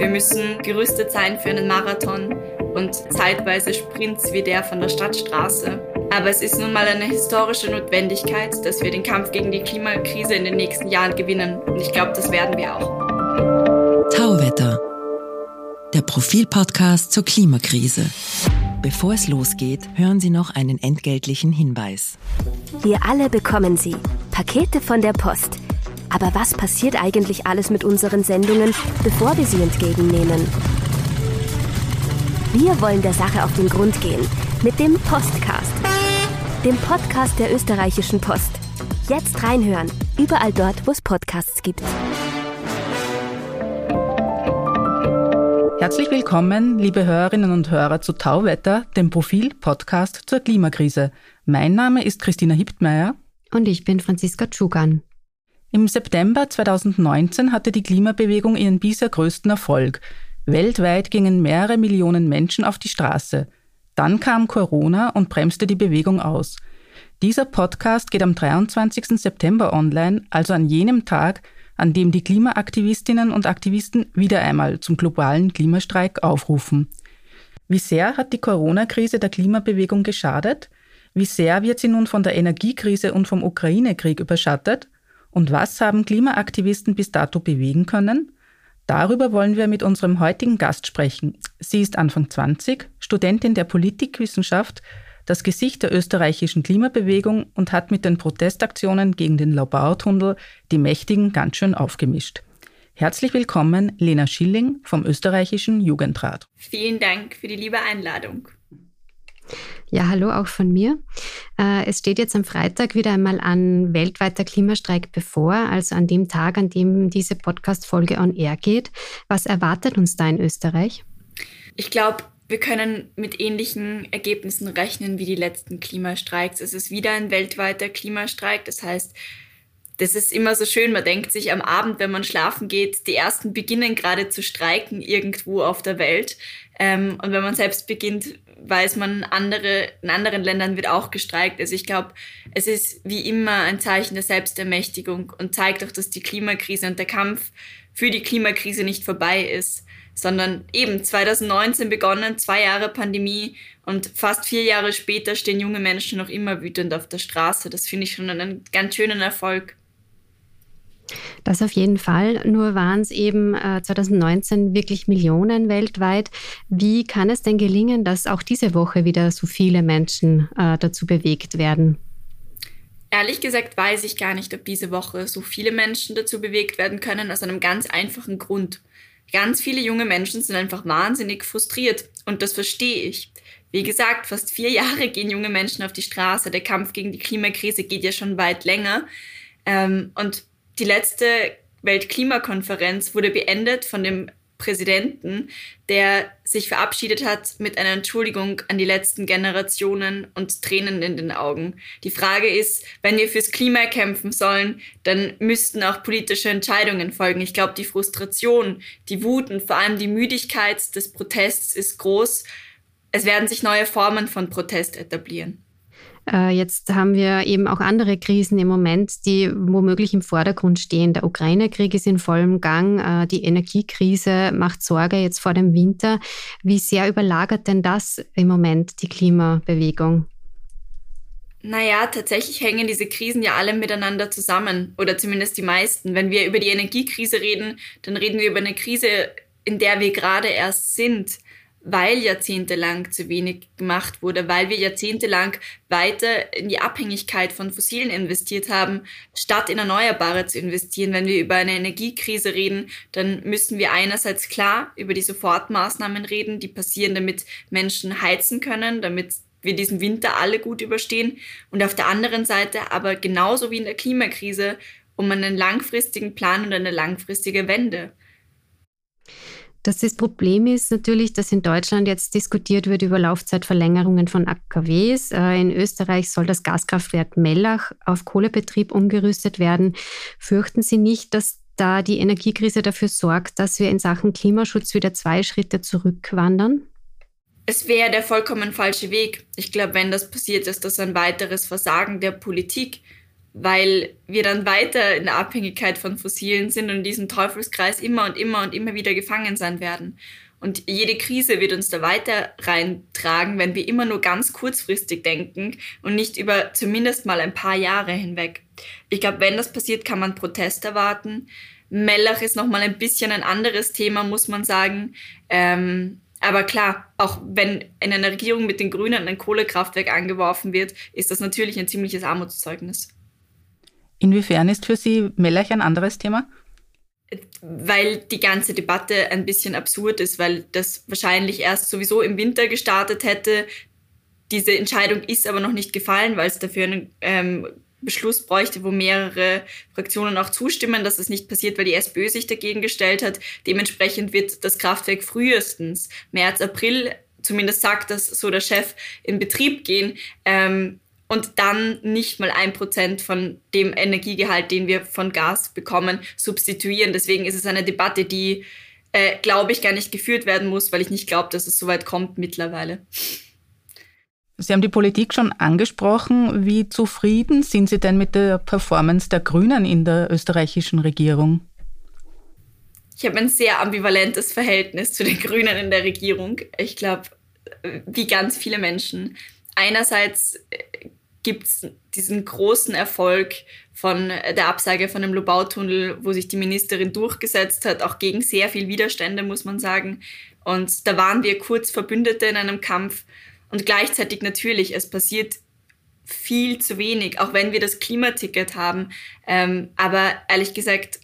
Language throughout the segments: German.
Wir müssen gerüstet sein für einen Marathon und zeitweise Sprints wie der von der Stadtstraße. Aber es ist nun mal eine historische Notwendigkeit, dass wir den Kampf gegen die Klimakrise in den nächsten Jahren gewinnen. Und ich glaube, das werden wir auch. Tauwetter. Der Profilpodcast zur Klimakrise. Bevor es losgeht, hören Sie noch einen entgeltlichen Hinweis. Wir alle bekommen sie. Pakete von der Post. Aber was passiert eigentlich alles mit unseren Sendungen, bevor wir sie entgegennehmen? Wir wollen der Sache auf den Grund gehen mit dem Postcast dem Podcast der österreichischen Post. Jetzt reinhören, überall dort, wo es Podcasts gibt. Herzlich willkommen, liebe Hörerinnen und Hörer zu Tauwetter, dem Profil-Podcast zur Klimakrise. Mein Name ist Christina Hiptmeier. Und ich bin Franziska Tschugan. Im September 2019 hatte die Klimabewegung ihren bisher größten Erfolg. Weltweit gingen mehrere Millionen Menschen auf die Straße – dann kam Corona und bremste die Bewegung aus. Dieser Podcast geht am 23. September online, also an jenem Tag, an dem die Klimaaktivistinnen und Aktivisten wieder einmal zum globalen Klimastreik aufrufen. Wie sehr hat die Corona-Krise der Klimabewegung geschadet? Wie sehr wird sie nun von der Energiekrise und vom Ukraine-Krieg überschattet? Und was haben Klimaaktivisten bis dato bewegen können? Darüber wollen wir mit unserem heutigen Gast sprechen. Sie ist Anfang 20, Studentin der Politikwissenschaft, das Gesicht der österreichischen Klimabewegung und hat mit den Protestaktionen gegen den Laubautunnel die Mächtigen ganz schön aufgemischt. Herzlich willkommen, Lena Schilling vom österreichischen Jugendrat. Vielen Dank für die liebe Einladung. Ja, hallo auch von mir. Äh, es steht jetzt am Freitag wieder einmal ein weltweiter Klimastreik bevor, also an dem Tag, an dem diese Podcast-Folge on air geht. Was erwartet uns da in Österreich? Ich glaube, wir können mit ähnlichen Ergebnissen rechnen wie die letzten Klimastreiks. Es ist wieder ein weltweiter Klimastreik. Das heißt, das ist immer so schön. Man denkt sich am Abend, wenn man schlafen geht, die ersten beginnen gerade zu streiken irgendwo auf der Welt. Ähm, und wenn man selbst beginnt, weiß man, andere, in anderen Ländern wird auch gestreikt. Also ich glaube, es ist wie immer ein Zeichen der Selbstermächtigung und zeigt auch, dass die Klimakrise und der Kampf für die Klimakrise nicht vorbei ist, sondern eben 2019 begonnen, zwei Jahre Pandemie und fast vier Jahre später stehen junge Menschen noch immer wütend auf der Straße. Das finde ich schon einen ganz schönen Erfolg. Das auf jeden Fall. Nur waren es eben äh, 2019 wirklich Millionen weltweit. Wie kann es denn gelingen, dass auch diese Woche wieder so viele Menschen äh, dazu bewegt werden? Ehrlich gesagt weiß ich gar nicht, ob diese Woche so viele Menschen dazu bewegt werden können, aus einem ganz einfachen Grund. Ganz viele junge Menschen sind einfach wahnsinnig frustriert und das verstehe ich. Wie gesagt, fast vier Jahre gehen junge Menschen auf die Straße. Der Kampf gegen die Klimakrise geht ja schon weit länger. Ähm, und die letzte Weltklimakonferenz wurde beendet von dem Präsidenten, der sich verabschiedet hat mit einer Entschuldigung an die letzten Generationen und Tränen in den Augen. Die Frage ist, wenn wir fürs Klima kämpfen sollen, dann müssten auch politische Entscheidungen folgen. Ich glaube, die Frustration, die Wut und vor allem die Müdigkeit des Protests ist groß. Es werden sich neue Formen von Protest etablieren. Äh, jetzt haben wir eben auch andere Krisen im Moment, die womöglich im Vordergrund stehen. Der Ukraine-Krieg ist in vollem Gang. Äh, die Energiekrise macht Sorge jetzt vor dem Winter. Wie sehr überlagert denn das im Moment die Klimabewegung? Naja, tatsächlich hängen diese Krisen ja alle miteinander zusammen oder zumindest die meisten. Wenn wir über die Energiekrise reden, dann reden wir über eine Krise, in der wir gerade erst sind weil jahrzehntelang zu wenig gemacht wurde, weil wir jahrzehntelang weiter in die Abhängigkeit von Fossilen investiert haben, statt in Erneuerbare zu investieren. Wenn wir über eine Energiekrise reden, dann müssen wir einerseits klar über die Sofortmaßnahmen reden, die passieren, damit Menschen heizen können, damit wir diesen Winter alle gut überstehen. Und auf der anderen Seite aber genauso wie in der Klimakrise um einen langfristigen Plan und eine langfristige Wende. Das, das Problem ist natürlich, dass in Deutschland jetzt diskutiert wird über Laufzeitverlängerungen von AKWs. Äh, in Österreich soll das Gaskraftwerk Mellach auf Kohlebetrieb umgerüstet werden. Fürchten Sie nicht, dass da die Energiekrise dafür sorgt, dass wir in Sachen Klimaschutz wieder zwei Schritte zurückwandern? Es wäre der vollkommen falsche Weg. Ich glaube, wenn das passiert, ist das ein weiteres Versagen der Politik. Weil wir dann weiter in der Abhängigkeit von Fossilen sind und in diesem Teufelskreis immer und immer und immer wieder gefangen sein werden. Und jede Krise wird uns da weiter reintragen, wenn wir immer nur ganz kurzfristig denken und nicht über zumindest mal ein paar Jahre hinweg. Ich glaube, wenn das passiert, kann man Protest erwarten. Mellach ist nochmal ein bisschen ein anderes Thema, muss man sagen. Ähm, aber klar, auch wenn in einer Regierung mit den Grünen ein Kohlekraftwerk angeworfen wird, ist das natürlich ein ziemliches Armutszeugnis. Inwiefern ist für Sie Mellach ein anderes Thema? Weil die ganze Debatte ein bisschen absurd ist, weil das wahrscheinlich erst sowieso im Winter gestartet hätte. Diese Entscheidung ist aber noch nicht gefallen, weil es dafür einen ähm, Beschluss bräuchte, wo mehrere Fraktionen auch zustimmen, dass das nicht passiert, weil die SPÖ sich dagegen gestellt hat. Dementsprechend wird das Kraftwerk frühestens März, April, zumindest sagt das so der Chef, in Betrieb gehen. Ähm, und dann nicht mal ein Prozent von dem Energiegehalt, den wir von Gas bekommen, substituieren. Deswegen ist es eine Debatte, die, äh, glaube ich, gar nicht geführt werden muss, weil ich nicht glaube, dass es so weit kommt mittlerweile. Sie haben die Politik schon angesprochen. Wie zufrieden sind Sie denn mit der Performance der Grünen in der österreichischen Regierung? Ich habe ein sehr ambivalentes Verhältnis zu den Grünen in der Regierung. Ich glaube, wie ganz viele Menschen. Einerseits äh, gibt es diesen großen Erfolg von der Absage von dem Lobautunnel, wo sich die Ministerin durchgesetzt hat, auch gegen sehr viel Widerstände, muss man sagen. Und da waren wir kurz Verbündete in einem Kampf. Und gleichzeitig natürlich, es passiert viel zu wenig, auch wenn wir das Klimaticket haben. Ähm, aber ehrlich gesagt,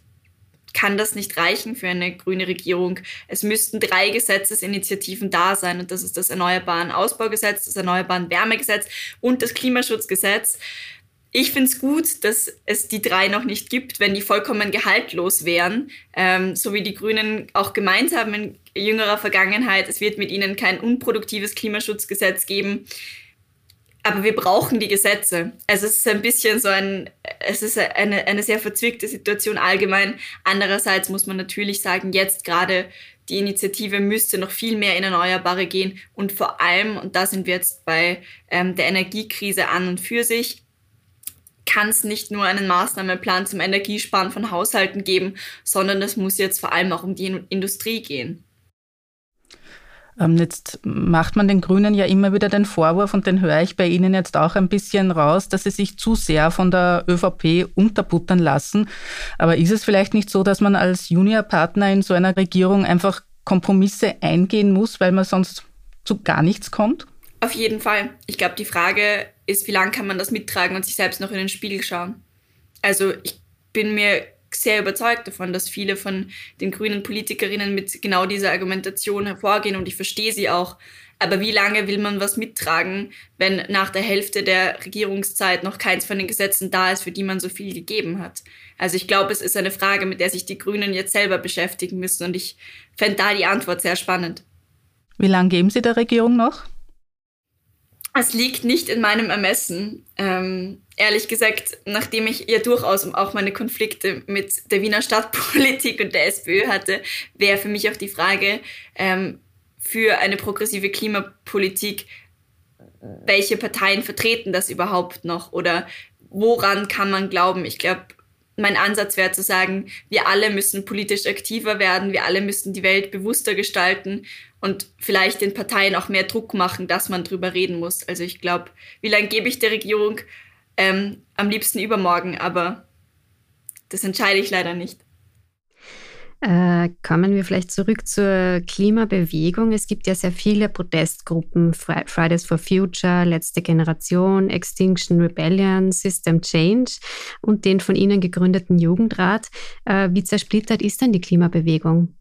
kann das nicht reichen für eine grüne Regierung. Es müssten drei Gesetzesinitiativen da sein und das ist das Erneuerbaren Ausbaugesetz, das Erneuerbaren Wärmegesetz und das Klimaschutzgesetz. Ich finde es gut, dass es die drei noch nicht gibt, wenn die vollkommen gehaltlos wären, ähm, so wie die Grünen auch gemeint haben in jüngerer Vergangenheit. Es wird mit ihnen kein unproduktives Klimaschutzgesetz geben aber wir brauchen die Gesetze. Also es ist ein bisschen so ein, es ist eine, eine sehr verzwickte Situation allgemein. Andererseits muss man natürlich sagen, jetzt gerade die Initiative müsste noch viel mehr in Erneuerbare gehen und vor allem, und da sind wir jetzt bei ähm, der Energiekrise an und für sich, kann es nicht nur einen Maßnahmenplan zum Energiesparen von Haushalten geben, sondern es muss jetzt vor allem auch um die Industrie gehen. Ähm, jetzt macht man den Grünen ja immer wieder den Vorwurf, und den höre ich bei Ihnen jetzt auch ein bisschen raus, dass sie sich zu sehr von der ÖVP unterbuttern lassen. Aber ist es vielleicht nicht so, dass man als Juniorpartner in so einer Regierung einfach Kompromisse eingehen muss, weil man sonst zu gar nichts kommt? Auf jeden Fall. Ich glaube, die Frage ist, wie lange kann man das mittragen und sich selbst noch in den Spiegel schauen? Also ich bin mir sehr überzeugt davon, dass viele von den grünen Politikerinnen mit genau dieser Argumentation hervorgehen und ich verstehe sie auch. Aber wie lange will man was mittragen, wenn nach der Hälfte der Regierungszeit noch keins von den Gesetzen da ist, für die man so viel gegeben hat? Also ich glaube, es ist eine Frage, mit der sich die Grünen jetzt selber beschäftigen müssen und ich fände da die Antwort sehr spannend. Wie lange geben Sie der Regierung noch? Es liegt nicht in meinem Ermessen. Ähm, ehrlich gesagt, nachdem ich ja durchaus auch meine Konflikte mit der Wiener Stadtpolitik und der SPÖ hatte, wäre für mich auch die Frage ähm, für eine progressive Klimapolitik, welche Parteien vertreten das überhaupt noch oder woran kann man glauben? Ich glaube, mein Ansatz wäre zu sagen, wir alle müssen politisch aktiver werden, wir alle müssen die Welt bewusster gestalten und vielleicht den Parteien auch mehr Druck machen, dass man drüber reden muss. Also ich glaube, wie lange gebe ich der Regierung? Ähm, am liebsten übermorgen, aber das entscheide ich leider nicht. Äh, kommen wir vielleicht zurück zur Klimabewegung. Es gibt ja sehr viele Protestgruppen, Fridays for Future, Letzte Generation, Extinction Rebellion, System Change und den von Ihnen gegründeten Jugendrat. Äh, wie zersplittert ist denn die Klimabewegung?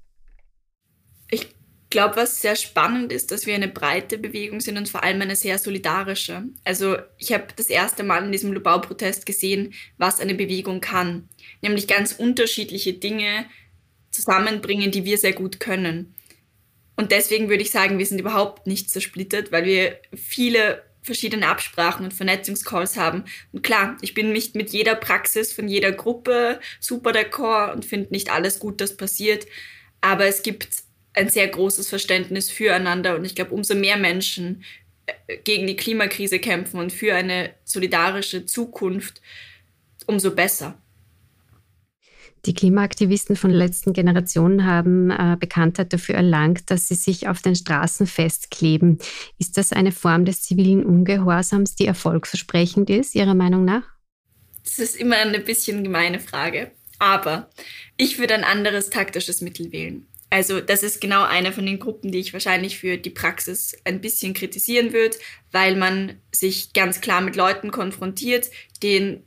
Ich glaube, was sehr spannend ist, dass wir eine breite Bewegung sind und vor allem eine sehr solidarische. Also ich habe das erste Mal in diesem Lubau-Protest gesehen, was eine Bewegung kann. Nämlich ganz unterschiedliche Dinge zusammenbringen, die wir sehr gut können. Und deswegen würde ich sagen, wir sind überhaupt nicht zersplittert, weil wir viele verschiedene Absprachen und Vernetzungscalls haben. Und klar, ich bin nicht mit jeder Praxis von jeder Gruppe super d'accord und finde nicht alles gut, das passiert. Aber es gibt ein sehr großes Verständnis füreinander. Und ich glaube, umso mehr Menschen äh, gegen die Klimakrise kämpfen und für eine solidarische Zukunft, umso besser. Die Klimaaktivisten von letzten Generationen haben äh, Bekanntheit dafür erlangt, dass sie sich auf den Straßen festkleben. Ist das eine Form des zivilen Ungehorsams, die erfolgsversprechend ist, Ihrer Meinung nach? Das ist immer eine bisschen gemeine Frage. Aber ich würde ein anderes taktisches Mittel wählen. Also das ist genau eine von den Gruppen, die ich wahrscheinlich für die Praxis ein bisschen kritisieren würde, weil man sich ganz klar mit Leuten konfrontiert, denen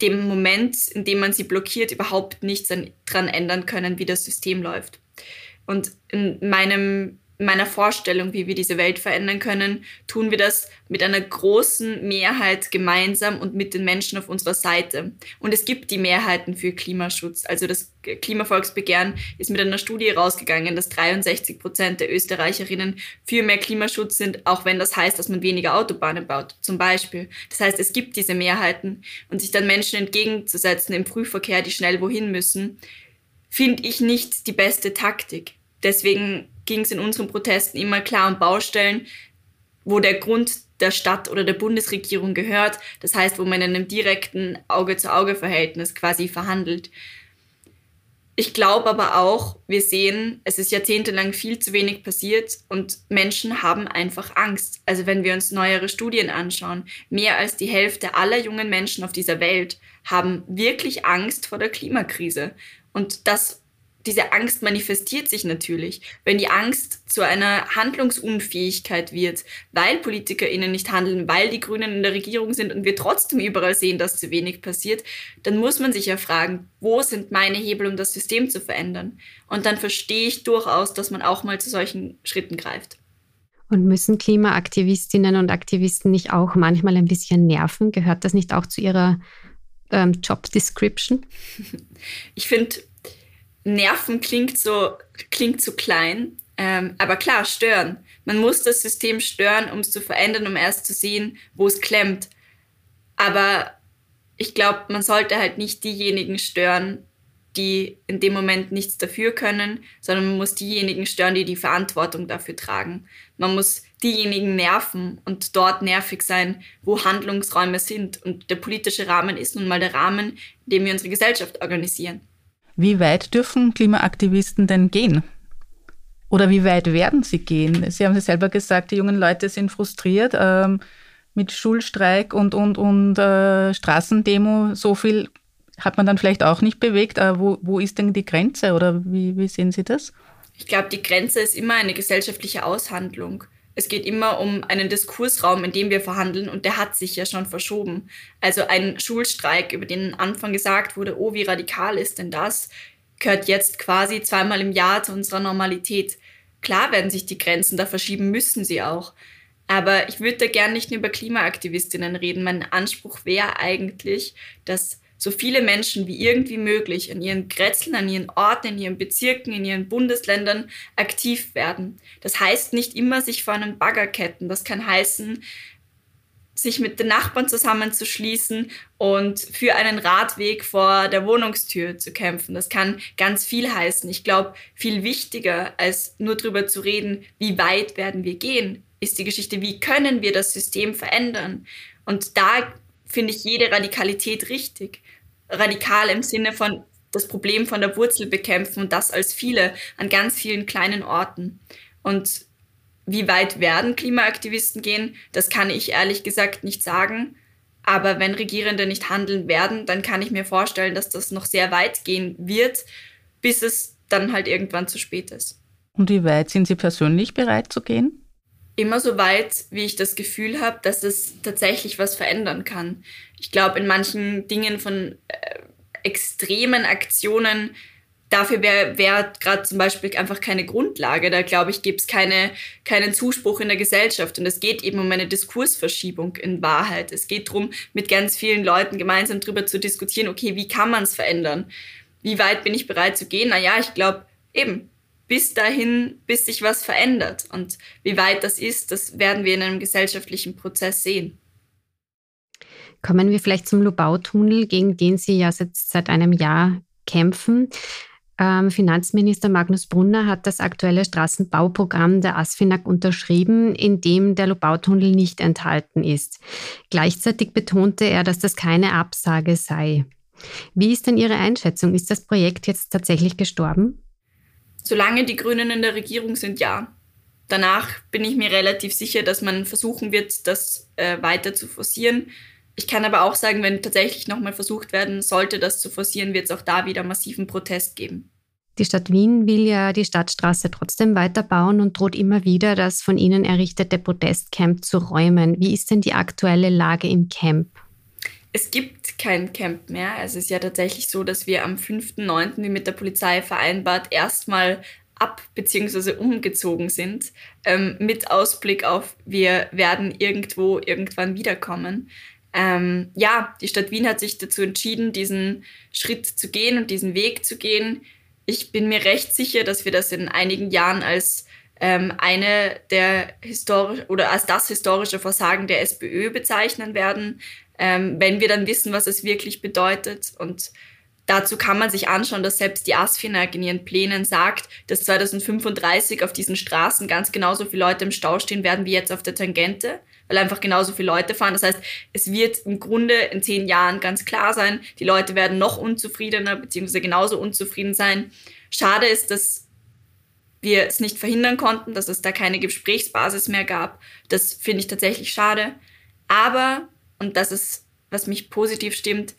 dem Moment, in dem man sie blockiert, überhaupt nichts daran ändern können, wie das System läuft. Und in meinem meiner Vorstellung, wie wir diese Welt verändern können, tun wir das mit einer großen Mehrheit gemeinsam und mit den Menschen auf unserer Seite. Und es gibt die Mehrheiten für Klimaschutz. Also das Klimavolksbegehren ist mit einer Studie rausgegangen, dass 63 Prozent der Österreicherinnen für mehr Klimaschutz sind, auch wenn das heißt, dass man weniger Autobahnen baut, zum Beispiel. Das heißt, es gibt diese Mehrheiten und sich dann Menschen entgegenzusetzen im Frühverkehr, die schnell wohin müssen, finde ich nicht die beste Taktik. Deswegen ging es in unseren Protesten immer klar um Baustellen, wo der Grund der Stadt oder der Bundesregierung gehört. Das heißt, wo man in einem direkten Auge-zu-Auge-Verhältnis quasi verhandelt. Ich glaube aber auch, wir sehen, es ist jahrzehntelang viel zu wenig passiert und Menschen haben einfach Angst. Also wenn wir uns neuere Studien anschauen, mehr als die Hälfte aller jungen Menschen auf dieser Welt haben wirklich Angst vor der Klimakrise. Und das diese Angst manifestiert sich natürlich, wenn die Angst zu einer Handlungsunfähigkeit wird, weil PolitikerInnen nicht handeln, weil die Grünen in der Regierung sind und wir trotzdem überall sehen, dass zu wenig passiert, dann muss man sich ja fragen, wo sind meine Hebel, um das System zu verändern? Und dann verstehe ich durchaus, dass man auch mal zu solchen Schritten greift. Und müssen Klimaaktivistinnen und Aktivisten nicht auch manchmal ein bisschen nerven? Gehört das nicht auch zu ihrer ähm, Job Description? Ich finde, Nerven klingt so, klingt so klein. Ähm, aber klar, stören. Man muss das System stören, um es zu verändern, um erst zu sehen, wo es klemmt. Aber ich glaube, man sollte halt nicht diejenigen stören, die in dem Moment nichts dafür können, sondern man muss diejenigen stören, die die Verantwortung dafür tragen. Man muss diejenigen nerven und dort nervig sein, wo Handlungsräume sind. Und der politische Rahmen ist nun mal der Rahmen, in dem wir unsere Gesellschaft organisieren. Wie weit dürfen Klimaaktivisten denn gehen? Oder wie weit werden sie gehen? Sie haben es selber gesagt, die jungen Leute sind frustriert ähm, mit Schulstreik und, und, und äh, Straßendemo. So viel hat man dann vielleicht auch nicht bewegt. Äh, wo, wo ist denn die Grenze oder wie, wie sehen Sie das? Ich glaube, die Grenze ist immer eine gesellschaftliche Aushandlung. Es geht immer um einen Diskursraum, in dem wir verhandeln und der hat sich ja schon verschoben. Also ein Schulstreik, über den Anfang gesagt wurde, oh, wie radikal ist denn das, gehört jetzt quasi zweimal im Jahr zu unserer Normalität. Klar werden sich die Grenzen da verschieben, müssen sie auch. Aber ich würde da gern nicht nur über Klimaaktivistinnen reden. Mein Anspruch wäre eigentlich, dass so viele Menschen wie irgendwie möglich an ihren Grätzeln, an ihren Orten, in ihren Bezirken, in ihren Bundesländern aktiv werden. Das heißt nicht immer sich vor einen Bagger ketten. Das kann heißen, sich mit den Nachbarn zusammenzuschließen und für einen Radweg vor der Wohnungstür zu kämpfen. Das kann ganz viel heißen. Ich glaube, viel wichtiger als nur darüber zu reden, wie weit werden wir gehen, ist die Geschichte, wie können wir das System verändern. Und da finde ich jede Radikalität richtig. Radikal im Sinne von das Problem von der Wurzel bekämpfen und das als viele an ganz vielen kleinen Orten. Und wie weit werden Klimaaktivisten gehen, das kann ich ehrlich gesagt nicht sagen. Aber wenn Regierende nicht handeln werden, dann kann ich mir vorstellen, dass das noch sehr weit gehen wird, bis es dann halt irgendwann zu spät ist. Und wie weit sind Sie persönlich bereit zu gehen? Immer so weit, wie ich das Gefühl habe, dass es tatsächlich was verändern kann. Ich glaube, in manchen Dingen von äh, extremen Aktionen, dafür wäre wär gerade zum Beispiel einfach keine Grundlage. Da glaube ich, gibt es keine, keinen Zuspruch in der Gesellschaft. Und es geht eben um eine Diskursverschiebung in Wahrheit. Es geht darum, mit ganz vielen Leuten gemeinsam darüber zu diskutieren, okay, wie kann man es verändern? Wie weit bin ich bereit zu gehen? Naja, ich glaube, eben, bis dahin, bis sich was verändert. Und wie weit das ist, das werden wir in einem gesellschaftlichen Prozess sehen. Kommen wir vielleicht zum Lubau-Tunnel, gegen den Sie ja seit, seit einem Jahr kämpfen. Ähm, Finanzminister Magnus Brunner hat das aktuelle Straßenbauprogramm der ASFINAG unterschrieben, in dem der Lobautunnel nicht enthalten ist. Gleichzeitig betonte er, dass das keine Absage sei. Wie ist denn Ihre Einschätzung? Ist das Projekt jetzt tatsächlich gestorben? Solange die Grünen in der Regierung sind, ja. Danach bin ich mir relativ sicher, dass man versuchen wird, das äh, weiter zu forcieren. Ich kann aber auch sagen, wenn tatsächlich nochmal versucht werden sollte, das zu forcieren, wird es auch da wieder massiven Protest geben. Die Stadt Wien will ja die Stadtstraße trotzdem weiterbauen und droht immer wieder, das von ihnen errichtete Protestcamp zu räumen. Wie ist denn die aktuelle Lage im Camp? Es gibt kein Camp mehr. Es ist ja tatsächlich so, dass wir am 5.9., wie mit der Polizei vereinbart, erstmal ab bzw. umgezogen sind, ähm, mit Ausblick auf, wir werden irgendwo irgendwann wiederkommen ähm, ja, die Stadt Wien hat sich dazu entschieden, diesen Schritt zu gehen und diesen Weg zu gehen. Ich bin mir recht sicher, dass wir das in einigen Jahren als ähm, eine der historisch oder als das historische Versagen der SPÖ bezeichnen werden, ähm, wenn wir dann wissen, was es wirklich bedeutet. Und dazu kann man sich anschauen, dass selbst die ASFINAG in ihren Plänen sagt, dass 2035 auf diesen Straßen ganz genauso viele Leute im Stau stehen werden wie jetzt auf der Tangente weil einfach genauso viele Leute fahren. Das heißt, es wird im Grunde in zehn Jahren ganz klar sein, die Leute werden noch unzufriedener beziehungsweise genauso unzufrieden sein. Schade ist, dass wir es nicht verhindern konnten, dass es da keine Gesprächsbasis mehr gab. Das finde ich tatsächlich schade. Aber, und das ist, was mich positiv stimmt,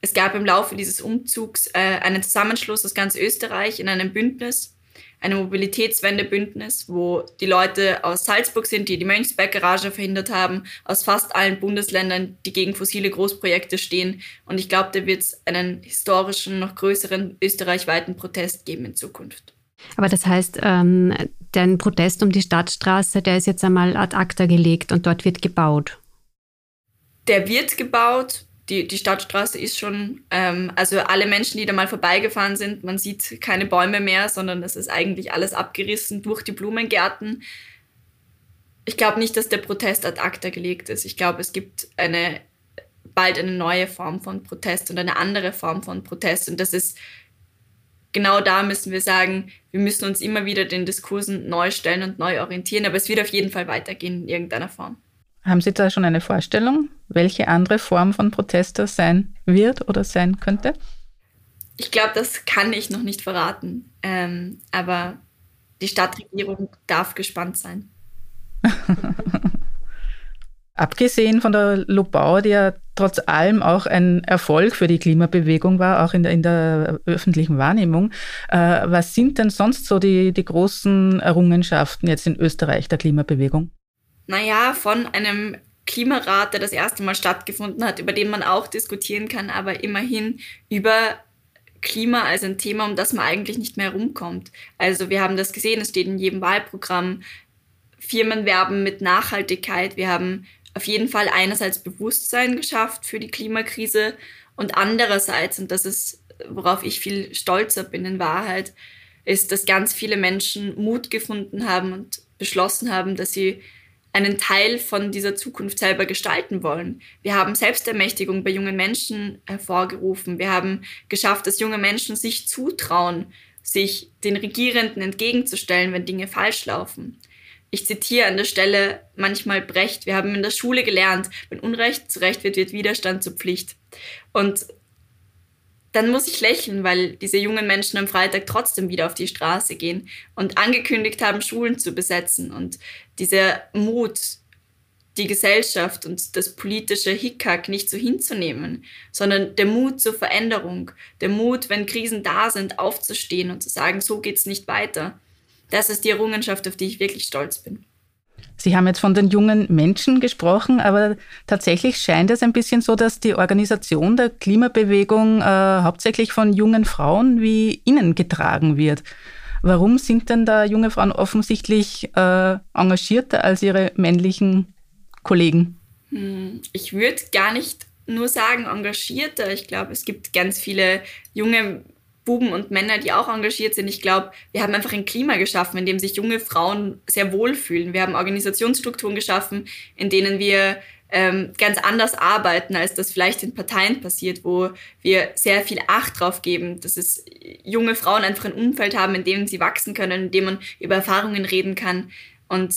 es gab im Laufe dieses Umzugs äh, einen Zusammenschluss aus ganz Österreich in einem Bündnis, eine Mobilitätswendebündnis, wo die Leute aus Salzburg sind, die die Mönchsberg-Garage verhindert haben, aus fast allen Bundesländern, die gegen fossile Großprojekte stehen. Und ich glaube, da wird es einen historischen, noch größeren österreichweiten Protest geben in Zukunft. Aber das heißt, ähm, der Protest um die Stadtstraße, der ist jetzt einmal ad acta gelegt und dort wird gebaut. Der wird gebaut die, die Stadtstraße ist schon, ähm, also alle Menschen, die da mal vorbeigefahren sind, man sieht keine Bäume mehr, sondern es ist eigentlich alles abgerissen durch die Blumengärten. Ich glaube nicht, dass der Protest ad acta gelegt ist. Ich glaube, es gibt eine, bald eine neue Form von Protest und eine andere Form von Protest. Und das ist genau da müssen wir sagen, wir müssen uns immer wieder den Diskursen neu stellen und neu orientieren. Aber es wird auf jeden Fall weitergehen in irgendeiner Form. Haben Sie da schon eine Vorstellung, welche andere Form von Protest das sein wird oder sein könnte? Ich glaube, das kann ich noch nicht verraten. Ähm, aber die Stadtregierung darf gespannt sein. Abgesehen von der Lobau, die ja trotz allem auch ein Erfolg für die Klimabewegung war, auch in der, in der öffentlichen Wahrnehmung, äh, was sind denn sonst so die, die großen Errungenschaften jetzt in Österreich der Klimabewegung? Naja, von einem Klimarat, der das erste Mal stattgefunden hat, über den man auch diskutieren kann, aber immerhin über Klima als ein Thema, um das man eigentlich nicht mehr herumkommt. Also wir haben das gesehen, es steht in jedem Wahlprogramm. Firmen werben mit Nachhaltigkeit. Wir haben auf jeden Fall einerseits Bewusstsein geschafft für die Klimakrise und andererseits, und das ist, worauf ich viel stolzer bin in Wahrheit, ist, dass ganz viele Menschen Mut gefunden haben und beschlossen haben, dass sie einen Teil von dieser Zukunft selber gestalten wollen. Wir haben Selbstermächtigung bei jungen Menschen hervorgerufen. Wir haben geschafft, dass junge Menschen sich zutrauen, sich den Regierenden entgegenzustellen, wenn Dinge falsch laufen. Ich zitiere an der Stelle manchmal Brecht. Wir haben in der Schule gelernt, wenn Unrecht zu Recht wird, wird Widerstand zur Pflicht. Und dann muss ich lächeln, weil diese jungen Menschen am Freitag trotzdem wieder auf die Straße gehen und angekündigt haben, Schulen zu besetzen. Und dieser Mut, die Gesellschaft und das politische Hickhack nicht so hinzunehmen, sondern der Mut zur Veränderung, der Mut, wenn Krisen da sind, aufzustehen und zu sagen, so geht's nicht weiter. Das ist die Errungenschaft, auf die ich wirklich stolz bin. Sie haben jetzt von den jungen Menschen gesprochen, aber tatsächlich scheint es ein bisschen so, dass die Organisation der Klimabewegung äh, hauptsächlich von jungen Frauen wie Ihnen getragen wird. Warum sind denn da junge Frauen offensichtlich äh, engagierter als ihre männlichen Kollegen? Hm, ich würde gar nicht nur sagen engagierter. Ich glaube, es gibt ganz viele junge Buben und Männer, die auch engagiert sind. Ich glaube, wir haben einfach ein Klima geschaffen, in dem sich junge Frauen sehr wohlfühlen. Wir haben Organisationsstrukturen geschaffen, in denen wir ähm, ganz anders arbeiten, als das vielleicht in Parteien passiert, wo wir sehr viel Acht drauf geben, dass es junge Frauen einfach ein Umfeld haben, in dem sie wachsen können, in dem man über Erfahrungen reden kann und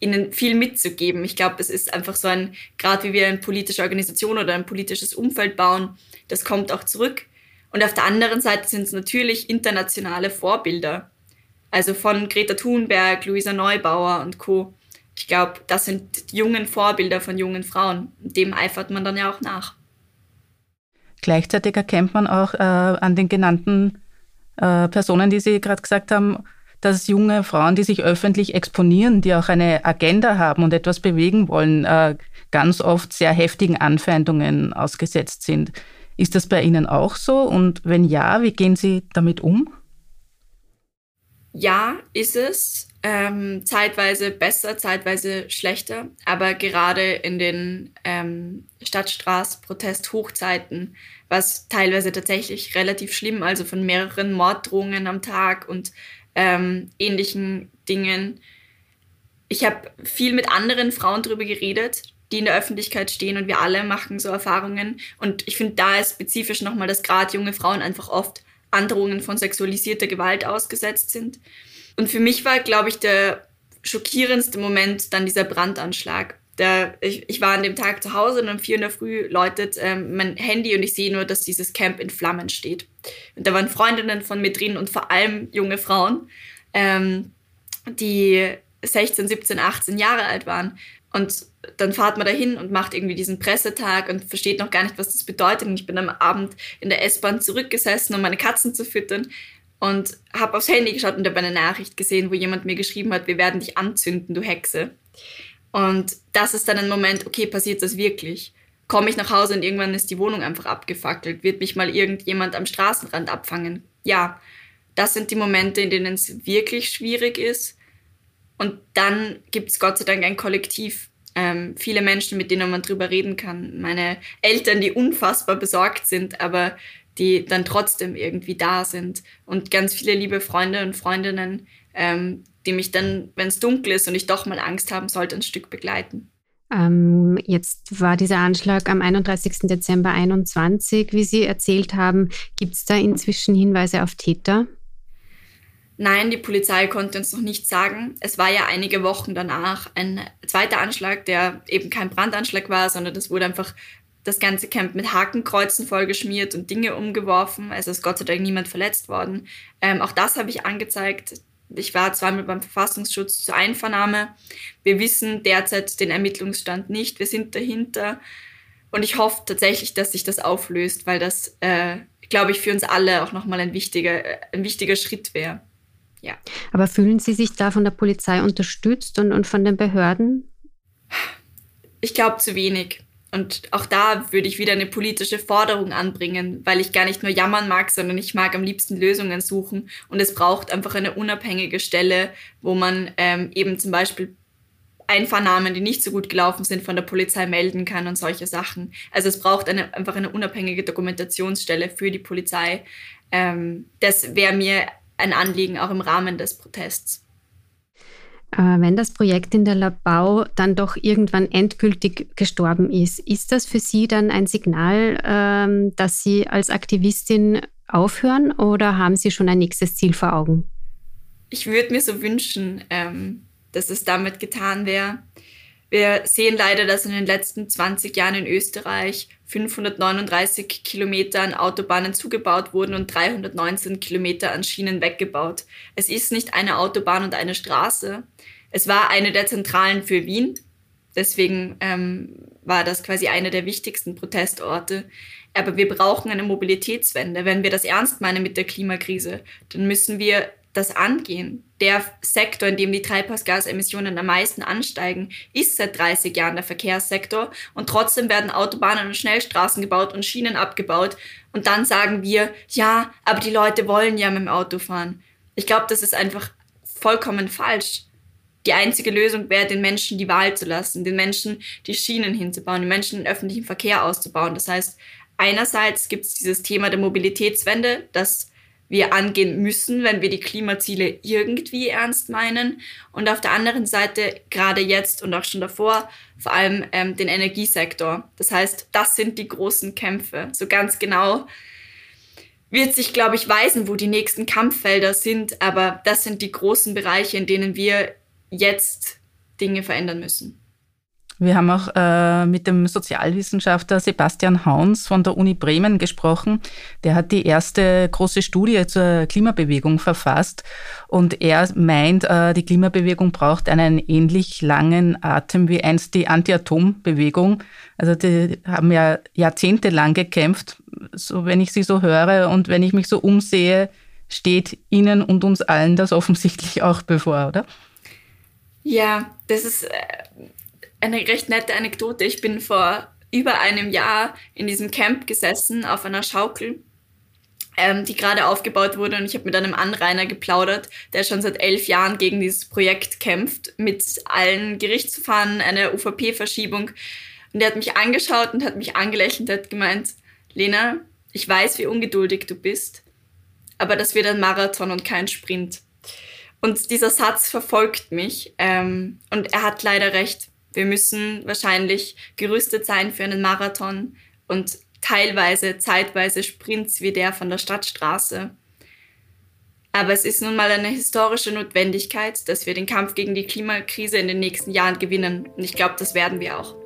ihnen viel mitzugeben. Ich glaube, es ist einfach so ein, gerade wie wir eine politische Organisation oder ein politisches Umfeld bauen, das kommt auch zurück. Und auf der anderen Seite sind es natürlich internationale Vorbilder. Also von Greta Thunberg, Luisa Neubauer und Co. Ich glaube, das sind jungen Vorbilder von jungen Frauen. Dem eifert man dann ja auch nach. Gleichzeitig erkennt man auch äh, an den genannten äh, Personen, die Sie gerade gesagt haben, dass junge Frauen, die sich öffentlich exponieren, die auch eine Agenda haben und etwas bewegen wollen, äh, ganz oft sehr heftigen Anfeindungen ausgesetzt sind. Ist das bei Ihnen auch so? Und wenn ja, wie gehen Sie damit um? Ja, ist es. Ähm, zeitweise besser, zeitweise schlechter. Aber gerade in den ähm, Stadtstraß-Protest-Hochzeiten war es teilweise tatsächlich relativ schlimm. Also von mehreren Morddrohungen am Tag und ähm, ähnlichen Dingen. Ich habe viel mit anderen Frauen darüber geredet, die in der Öffentlichkeit stehen und wir alle machen so Erfahrungen. Und ich finde, da ist spezifisch nochmal, dass gerade junge Frauen einfach oft Androhungen von sexualisierter Gewalt ausgesetzt sind. Und für mich war, glaube ich, der schockierendste Moment dann dieser Brandanschlag. Der, ich, ich war an dem Tag zu Hause und um vier in der Früh läutet ähm, mein Handy und ich sehe nur, dass dieses Camp in Flammen steht. Und da waren Freundinnen von mir drin und vor allem junge Frauen, ähm, die 16, 17, 18 Jahre alt waren. Und dann fahrt man dahin und macht irgendwie diesen Pressetag und versteht noch gar nicht, was das bedeutet. Und ich bin am Abend in der S-Bahn zurückgesessen, um meine Katzen zu füttern und habe aufs Handy geschaut und habe eine Nachricht gesehen, wo jemand mir geschrieben hat, wir werden dich anzünden, du Hexe. Und das ist dann ein Moment, okay, passiert das wirklich? Komme ich nach Hause und irgendwann ist die Wohnung einfach abgefackelt? Wird mich mal irgendjemand am Straßenrand abfangen? Ja, das sind die Momente, in denen es wirklich schwierig ist. Und dann gibt es Gott sei Dank ein Kollektiv, ähm, viele Menschen, mit denen man drüber reden kann. Meine Eltern, die unfassbar besorgt sind, aber die dann trotzdem irgendwie da sind. Und ganz viele liebe Freunde und Freundinnen, ähm, die mich dann, wenn es dunkel ist und ich doch mal Angst haben sollte, ein Stück begleiten. Ähm, jetzt war dieser Anschlag am 31. Dezember 2021. Wie Sie erzählt haben, gibt es da inzwischen Hinweise auf Täter? Nein, die Polizei konnte uns noch nicht sagen. Es war ja einige Wochen danach ein zweiter Anschlag, der eben kein Brandanschlag war, sondern das wurde einfach das ganze Camp mit Hakenkreuzen vollgeschmiert und Dinge umgeworfen. Also ist Gott sei Dank niemand verletzt worden. Ähm, auch das habe ich angezeigt. Ich war zweimal beim Verfassungsschutz zur Einvernahme. Wir wissen derzeit den Ermittlungsstand nicht. Wir sind dahinter. Und ich hoffe tatsächlich, dass sich das auflöst, weil das, äh, glaube ich, für uns alle auch nochmal ein wichtiger, ein wichtiger Schritt wäre. Ja. Aber fühlen Sie sich da von der Polizei unterstützt und, und von den Behörden? Ich glaube zu wenig. Und auch da würde ich wieder eine politische Forderung anbringen, weil ich gar nicht nur jammern mag, sondern ich mag am liebsten Lösungen suchen. Und es braucht einfach eine unabhängige Stelle, wo man ähm, eben zum Beispiel Einvernahmen, die nicht so gut gelaufen sind, von der Polizei melden kann und solche Sachen. Also es braucht eine, einfach eine unabhängige Dokumentationsstelle für die Polizei. Ähm, das wäre mir ein Anliegen auch im Rahmen des Protests. Äh, wenn das Projekt in der Labau dann doch irgendwann endgültig gestorben ist, ist das für Sie dann ein Signal, ähm, dass Sie als Aktivistin aufhören oder haben Sie schon ein nächstes Ziel vor Augen? Ich würde mir so wünschen, ähm, dass es damit getan wäre. Wir sehen leider, dass in den letzten 20 Jahren in Österreich 539 Kilometer an Autobahnen zugebaut wurden und 319 Kilometer an Schienen weggebaut. Es ist nicht eine Autobahn und eine Straße. Es war eine der Zentralen für Wien. Deswegen ähm, war das quasi einer der wichtigsten Protestorte. Aber wir brauchen eine Mobilitätswende. Wenn wir das ernst meinen mit der Klimakrise, dann müssen wir das angehen. Der Sektor, in dem die Treibhausgasemissionen am meisten ansteigen, ist seit 30 Jahren der Verkehrssektor und trotzdem werden Autobahnen und Schnellstraßen gebaut und Schienen abgebaut und dann sagen wir, ja, aber die Leute wollen ja mit dem Auto fahren. Ich glaube, das ist einfach vollkommen falsch. Die einzige Lösung wäre, den Menschen die Wahl zu lassen, den Menschen die Schienen hinzubauen, den Menschen den öffentlichen Verkehr auszubauen. Das heißt, einerseits gibt es dieses Thema der Mobilitätswende, das wir angehen müssen, wenn wir die Klimaziele irgendwie ernst meinen. Und auf der anderen Seite, gerade jetzt und auch schon davor, vor allem ähm, den Energiesektor. Das heißt, das sind die großen Kämpfe. So ganz genau wird sich, glaube ich, weisen, wo die nächsten Kampffelder sind. Aber das sind die großen Bereiche, in denen wir jetzt Dinge verändern müssen. Wir haben auch äh, mit dem Sozialwissenschaftler Sebastian Hauns von der Uni Bremen gesprochen. Der hat die erste große Studie zur Klimabewegung verfasst und er meint, äh, die Klimabewegung braucht einen ähnlich langen Atem wie einst die Anti-Atom-Bewegung. Also die haben ja jahrzehntelang gekämpft, so wenn ich sie so höre und wenn ich mich so umsehe, steht Ihnen und uns allen das offensichtlich auch bevor, oder? Ja, das ist äh, eine recht nette Anekdote. Ich bin vor über einem Jahr in diesem Camp gesessen auf einer Schaukel, ähm, die gerade aufgebaut wurde und ich habe mit einem Anrainer geplaudert, der schon seit elf Jahren gegen dieses Projekt kämpft, mit allen Gerichtsverfahren, einer UVP-Verschiebung. Und der hat mich angeschaut und hat mich angelächelt und hat gemeint, Lena, ich weiß, wie ungeduldig du bist, aber das wird ein Marathon und kein Sprint. Und dieser Satz verfolgt mich ähm, und er hat leider recht. Wir müssen wahrscheinlich gerüstet sein für einen Marathon und teilweise, zeitweise Sprints wie der von der Stadtstraße. Aber es ist nun mal eine historische Notwendigkeit, dass wir den Kampf gegen die Klimakrise in den nächsten Jahren gewinnen. Und ich glaube, das werden wir auch.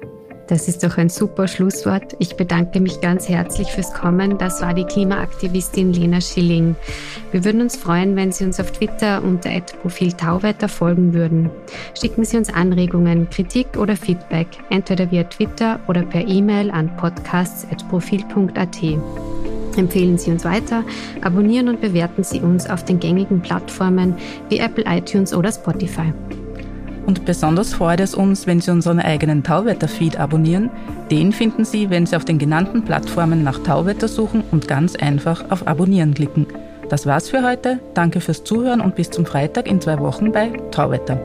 Das ist doch ein super Schlusswort. Ich bedanke mich ganz herzlich fürs Kommen. Das war die Klimaaktivistin Lena Schilling. Wir würden uns freuen, wenn Sie uns auf Twitter unter Profil Tauwetter folgen würden. Schicken Sie uns Anregungen, Kritik oder Feedback, entweder via Twitter oder per E-Mail an podcasts.profil.at. Empfehlen Sie uns weiter, abonnieren und bewerten Sie uns auf den gängigen Plattformen wie Apple iTunes oder Spotify. Und besonders freut es uns, wenn Sie unseren eigenen Tauwetter-Feed abonnieren. Den finden Sie, wenn Sie auf den genannten Plattformen nach Tauwetter suchen und ganz einfach auf Abonnieren klicken. Das war's für heute. Danke fürs Zuhören und bis zum Freitag in zwei Wochen bei Tauwetter.